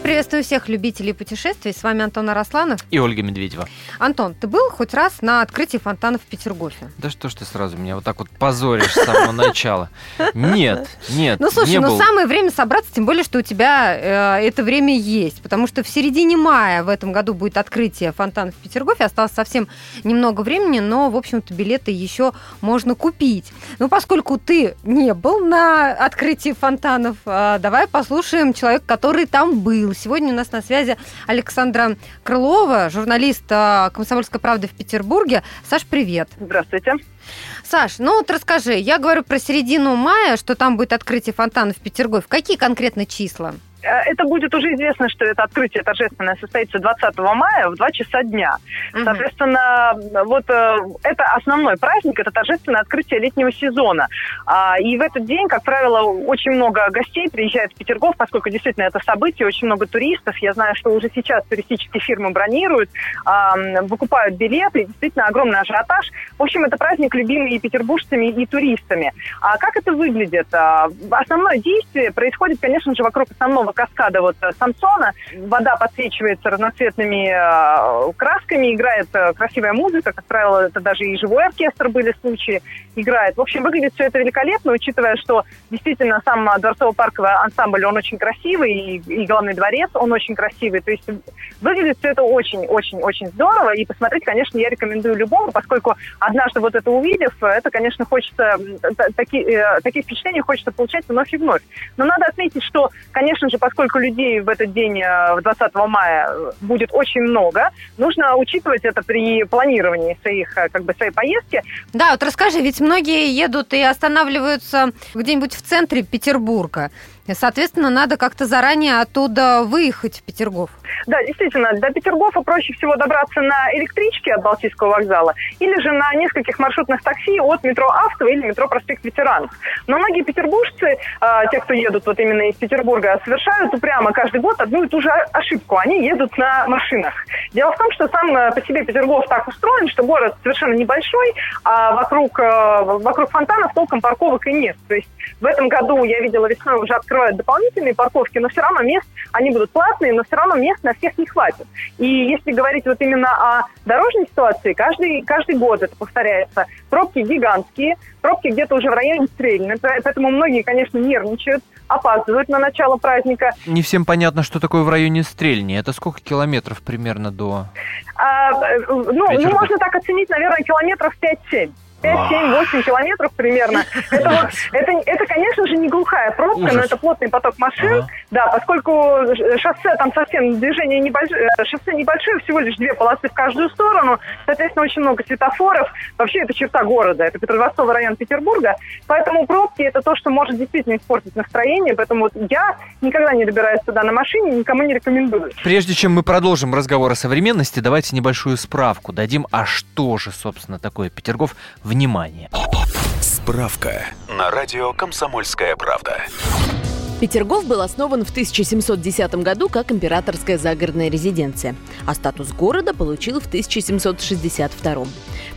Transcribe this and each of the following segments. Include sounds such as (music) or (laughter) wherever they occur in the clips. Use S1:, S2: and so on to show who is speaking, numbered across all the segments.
S1: Мы приветствуем всех любителей путешествий. С вами Антон Арасланов.
S2: И Ольга Медведева.
S1: Антон, ты был хоть раз на открытии фонтанов в Петергофе?
S2: Да что ж ты сразу меня вот так вот позоришь с самого начала? Нет, нет,
S1: Ну, слушай, ну самое время собраться, тем более, что у тебя э, это время есть. Потому что в середине мая в этом году будет открытие фонтанов в Петергофе. Осталось совсем немного времени, но, в общем-то, билеты еще можно купить. Ну, поскольку ты не был на открытии фонтанов, э, давай послушаем человека, который там был. Сегодня у нас на связи Александра Крылова, журналист э, «Комсомольской правды» в Петербурге. Саш, привет.
S3: Здравствуйте.
S1: Саш, ну вот расскажи, я говорю про середину мая, что там будет открытие фонтанов в Петергофе. Какие конкретно числа?
S3: Э, Это будет уже известно, что это открытие торжественное состоится 20 мая в 2 часа дня.
S1: Мгм.
S3: Соответственно, вот э, это основной праздник, это торжественное открытие летнего сезона. А, И в этот день, как правило, очень много гостей приезжает в Петергоф, поскольку действительно это событие, очень много туристов. Я знаю, что уже сейчас туристические фирмы бронируют, а, выкупают билеты, действительно огромный ажиотаж. В общем, это праздник, любимый и петербуржцами, и туристами. А как это выглядит? А, Основное действие происходит, конечно же, вокруг основного каскада вот э, Самсона. Вода подсвечивается разноцветными э, красками, играет э, красивая музыка. Как правило, это даже и живой оркестр были случаи, играет. В общем, выглядит все это великолепно, учитывая, что действительно сам дворцово-парковый ансамбль, он очень красивый, и, и главный дворец, он очень красивый. То есть выглядит все это очень-очень-очень здорово, и посмотреть, конечно, я рекомендую любому, поскольку однажды вот это увидев, это, конечно, хочется, таки- такие впечатления хочется получать вновь и вновь. Но надо отметить, что, конечно же, поскольку людей в этот день, э, в 20 мая, э, будет очень много, нужно учитывать это при планировании своих, э, как бы, своей поездки.
S1: Да, вот расскажи, ведь многие едут и останавливаются где-нибудь в центре Петербурга. Соответственно, надо как-то заранее оттуда выехать в Петергоф.
S3: Да, действительно, до Петергофа проще всего добраться на электричке от Балтийского вокзала или же на нескольких маршрутных такси от метро Автово или метро Проспект Ветеранов. Но многие петербуржцы, э, те, кто едут вот именно из Петербурга, совершают упрямо каждый год одну и ту же ошибку. Они едут на машинах. Дело в том, что сам э, по себе Петергоф так устроен, что город совершенно небольшой, а вокруг, э, вокруг фонтанов толком парковок и нет. То есть в этом году, я видела, весной уже открывают дополнительные парковки, но все равно мест, они будут платные, но все равно мест на всех не хватит. И если говорить вот именно о дорожной ситуации, каждый, каждый год это повторяется. Пробки гигантские, пробки где-то уже в районе Стрельны, поэтому многие, конечно, нервничают, опаздывают на начало праздника.
S2: Не всем понятно, что такое в районе Стрельни. Это сколько километров примерно до...
S3: А, э, ну, ну, можно так оценить, наверное, километров 5-7. 5-7-8 километров примерно. (laughs) Это, вот, это, это, конечно же, не глухая пробка,
S2: Ужас.
S3: но это плотный поток машин.
S2: Ага.
S3: Да, поскольку шоссе там совсем движение небольшое, э, шоссе небольшое, всего лишь две полосы в каждую сторону. Соответственно, очень много светофоров. Вообще, это черта города. Это Петродворцовый район Петербурга. Поэтому пробки это то, что может действительно испортить настроение. Поэтому вот я никогда не добираюсь туда на машине, никому не рекомендую.
S2: Прежде чем мы продолжим разговор о современности, давайте небольшую справку дадим, а что же, собственно, такое Петергоф. Внимание.
S4: Справка на радио «Комсомольская правда».
S5: Петергоф был основан в 1710 году как императорская загородная резиденция, а статус города получил в 1762.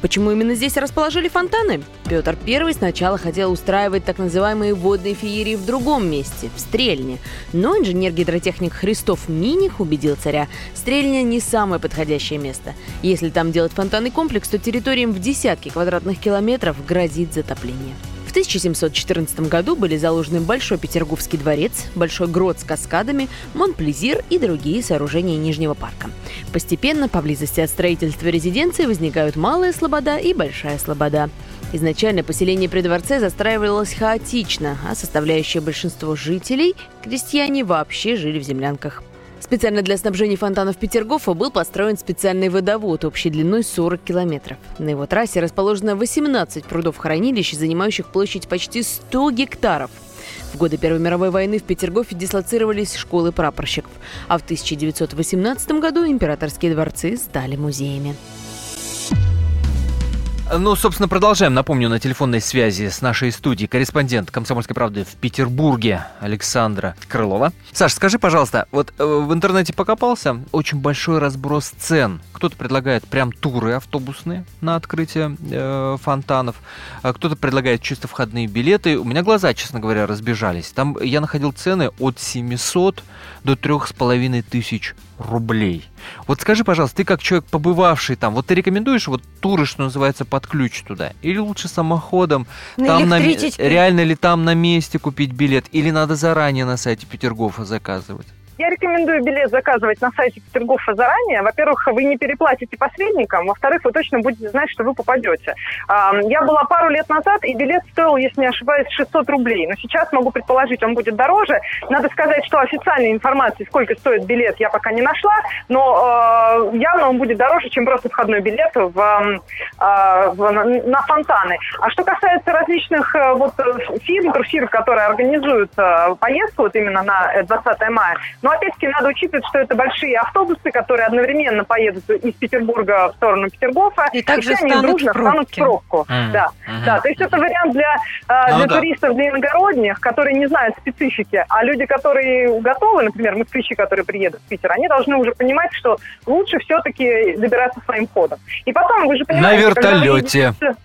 S5: Почему именно здесь расположили фонтаны? Петр I сначала хотел устраивать так называемые водные феерии в другом месте, в Стрельне. Но инженер-гидротехник Христоф Миних убедил царя, Стрельня не самое подходящее место. Если там делать фонтанный комплекс, то территориям в десятки квадратных километров грозит затопление. В 1714 году были заложены Большой Петерговский дворец, Большой Грот с каскадами, Монплезир и другие сооружения Нижнего парка. Постепенно поблизости от строительства резиденции возникают Малая Слобода и Большая Слобода. Изначально поселение при дворце застраивалось хаотично, а составляющее большинство жителей, крестьяне, вообще жили в землянках. Специально для снабжения фонтанов Петергофа был построен специальный водовод общей длиной 40 километров. На его трассе расположено 18 прудов-хранилищ, занимающих площадь почти 100 гектаров. В годы Первой мировой войны в Петергофе дислоцировались школы прапорщиков, а в 1918 году императорские дворцы стали музеями.
S2: Ну, собственно, продолжаем. Напомню, на телефонной связи с нашей студией корреспондент «Комсомольской правды» в Петербурге Александра Крылова. Саш, скажи, пожалуйста, вот э, в интернете покопался, очень большой разброс цен. Кто-то предлагает прям туры автобусные на открытие э, фонтанов, а кто-то предлагает чисто входные билеты. У меня глаза, честно говоря, разбежались. Там я находил цены от 700 до 3,5 тысяч рублей. Вот скажи, пожалуйста, ты как человек, побывавший там, вот ты рекомендуешь вот туры, что называется, под ключ туда? Или лучше самоходом?
S1: На
S2: там на, реально ли там на месте купить билет? Или надо заранее на сайте Петергофа заказывать?
S3: Я рекомендую билет заказывать на сайте Петергофа заранее. Во-первых, вы не переплатите посредникам. Во-вторых, вы точно будете знать, что вы попадете. А, Я была пару лет назад, и билет стоил, если не ошибаюсь, 600 рублей. Но сейчас могу предположить, он будет дороже. Надо сказать, что официальной информации, сколько стоит билет, я пока не нашла. Но э, явно он будет дороже, чем просто входной билет в, э, в- на- фонтаны. А что касается различных э, вот э, фирм, турфирм, которые организуют э, поездку вот именно на э, 20 мая, но опять-таки надо учитывать, что это большие автобусы, которые одновременно поедут из Петербурга в сторону Петергофа.
S1: И также
S3: все они
S1: станут
S3: дружно
S1: в
S3: станут в пробку.
S2: Мгм.
S3: Да,
S2: Мгм.
S3: да. То есть это вариант для, э,
S2: Ну
S3: для
S2: да.
S3: туристов, для иногородних, которые не знают специфики. А люди, которые готовы, например, москвичи, которые приедут в Питер, они должны уже понимать, что лучше все-таки добираться своим ходом. И потом, вы же понимаете... когда вы
S2: вертолете.
S3: едете-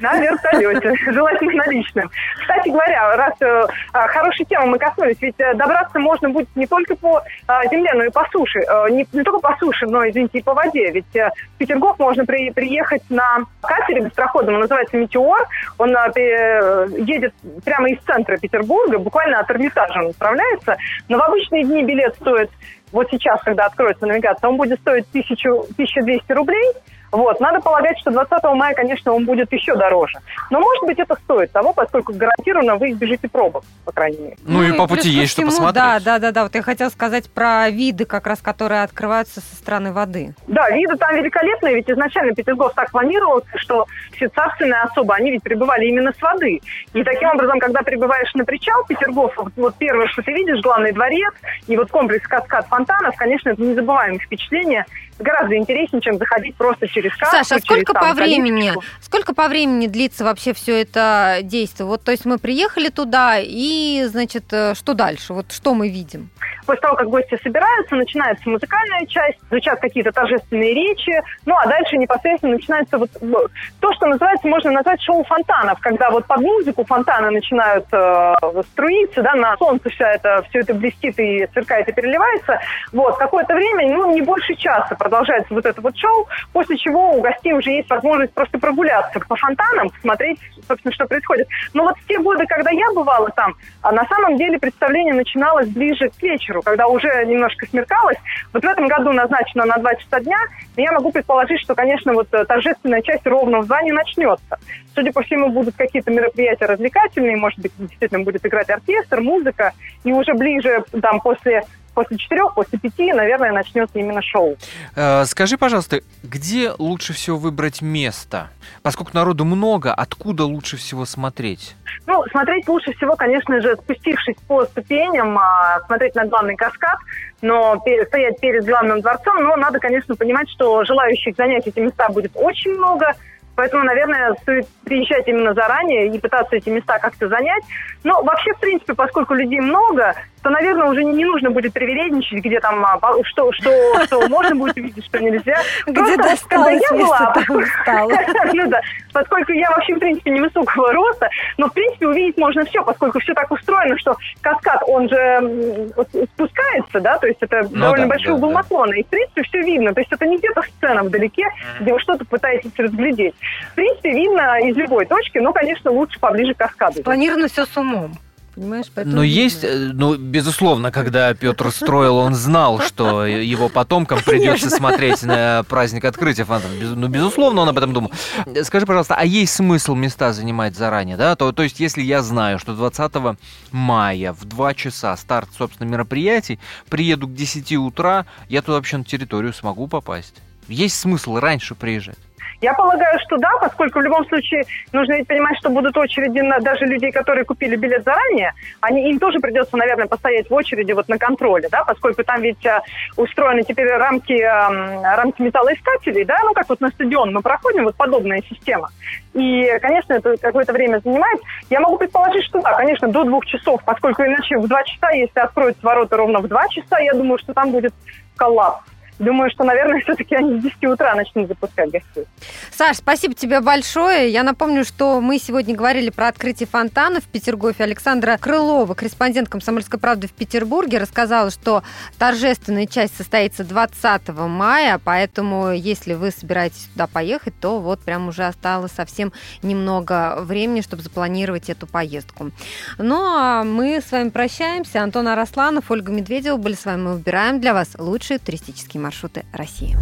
S3: на вертолете, (laughs) желательно наличным. Кстати говоря, раз э, а, хорошей темы мы коснулись, ведь э, добраться можно будет не только по а, земле, но и по суше. Э, не, не только по суше, но, извините, и по воде. Ведь э, в Петергоф можно при- приехать на катере быстроходном, он называется «Метеор». Он э, пе- едет прямо из центра Петербурга, буквально от Эрмитажа он отправляется. Но в обычные дни билет стоит, вот сейчас, когда откроется навигация, он будет стоить 1000, 1200 рублей. Вот. Надо полагать, что 20 мая, конечно, он будет еще дороже. Но, может быть, это стоит того, поскольку гарантированно вы избежите пробок, по крайней мере.
S2: Ну, и по
S1: плюс
S2: пути есть что посмотреть.
S1: Да, да, да, да. Вот я хотела сказать про виды, как раз, которые открываются со стороны воды.
S3: Да, виды там великолепные, ведь изначально Петергоф так планировался, что все царственные особы, они ведь прибывали именно с воды. И таким образом, когда прибываешь на причал Петергофа, вот, вот первое, что ты видишь, главный дворец, и вот комплекс каскад фонтанов, конечно, это незабываемое впечатление, гораздо интереснее, чем заходить просто через кассу,
S1: Саша, а
S3: через,
S1: сколько
S3: там,
S1: по времени,
S3: калиточку.
S1: сколько по времени длится вообще все это действие? Вот, то есть мы приехали туда и, значит, э, что дальше? Вот что мы видим?
S3: После того, как гости собираются, начинается музыкальная часть, звучат какие-то торжественные речи, ну а дальше непосредственно начинается вот ну, то, что называется, можно назвать шоу фонтанов, когда вот под музыку фонтаны начинают э, струиться, да, на солнце вся это, все это блестит и сверкает и переливается. Вот, какое-то время, ну, не больше часа продолжается вот это вот шоу, после чего у гостей уже есть возможность просто прогуляться по фонтанам, посмотреть, собственно, что происходит. Но вот в те годы, когда я бывала там, а на самом деле представление начиналось ближе к вечеру, когда уже немножко смеркалось. Вот в этом году назначено на 2 часа дня, и я могу предположить, что, конечно, вот э, торжественная часть ровно в 2 не начнется. Судя по всему, будут какие-то мероприятия развлекательные, может быть, действительно будет играть оркестр, музыка, и уже ближе, там, после после четырех, после пяти, наверное, начнется именно шоу.
S2: Э, Скажи, пожалуйста, где лучше всего выбрать место? Поскольку народу много, откуда лучше всего смотреть?
S3: Ну, смотреть лучше всего, конечно же, спустившись по ступеням, а, смотреть на главный каскад, но стоять перед главным дворцом, но надо, конечно, понимать, что желающих занять эти места будет очень много, Поэтому, наверное, стоит приезжать именно заранее и пытаться эти места как-то занять. Но вообще, в принципе, поскольку людей много, то, наверное, уже не, не нужно будет привередничать, где там, а, по- что, что, что можно будет увидеть, что нельзя.
S1: Где
S3: Просто когда я была, (laughs) ну да, поскольку я вообще, в принципе, невысокого роста, но, в принципе, увидеть можно все, поскольку все так устроено, что каскад, он же спускается, да, то есть это
S2: Ну
S3: довольно
S2: да,
S3: большой
S2: да,
S3: угол
S2: да.
S3: наклона, и, в принципе, все видно, то есть это не где-то сцена вдалеке, где вы что-то пытаетесь разглядеть. В принципе, видно из любой точки, но, конечно, лучше поближе к каскаду.
S1: Планировано все с умом. Понимаешь, поэтому
S2: Но есть, ну, безусловно, когда Петр строил, он знал, (laughs) что его потомкам придется смотреть на праздник открытия. Без- Ну, безусловно, он об этом думал. Э, Скажи, пожалуйста, а есть смысл места занимать заранее, да? То, то есть, если я знаю, что 20 мая в 2 часа старт, собственно, мероприятий, приеду к 10 утра, я туда вообще на территорию смогу попасть? Есть смысл раньше приезжать?
S3: Я полагаю, что да, поскольку в любом случае нужно ведь понимать, что будут очереди на даже людей, которые купили билет заранее, они, им тоже придется, наверное, постоять в очереди вот на контроле, да, поскольку там ведь а, устроены теперь рамки, а, рамки металлоискателей, да, ну как вот на стадион мы проходим, вот подобная система. И, конечно, это какое-то время занимает. Я могу предположить, что да, конечно, до двух часов, поскольку иначе в два часа, если откроются ворота ровно в два часа, я думаю, что там будет коллапс. Думаю, что, наверное, (laughs) все-таки они с 10 утра начнут запускать гостей.
S1: Саш, спасибо тебе большое. Я напомню, что мы сегодня говорили про открытие фонтанов в Петергофе. Александра Крылова, корреспондент «Комсомольской правды» в Петербурге, рассказала, что торжественная часть состоится 20 мая, поэтому если вы собираетесь туда поехать, то вот прям уже осталось совсем немного времени, чтобы запланировать эту поездку. Ну, а мы с вами прощаемся. Антон Арасланов, Ольга Медведева были с вами. Мы выбираем для вас лучшие туристические маршруты России.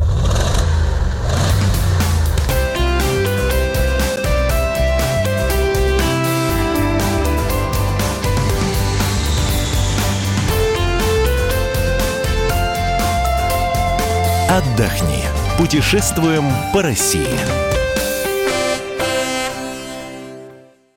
S4: Отдохни. Путешествуем по России.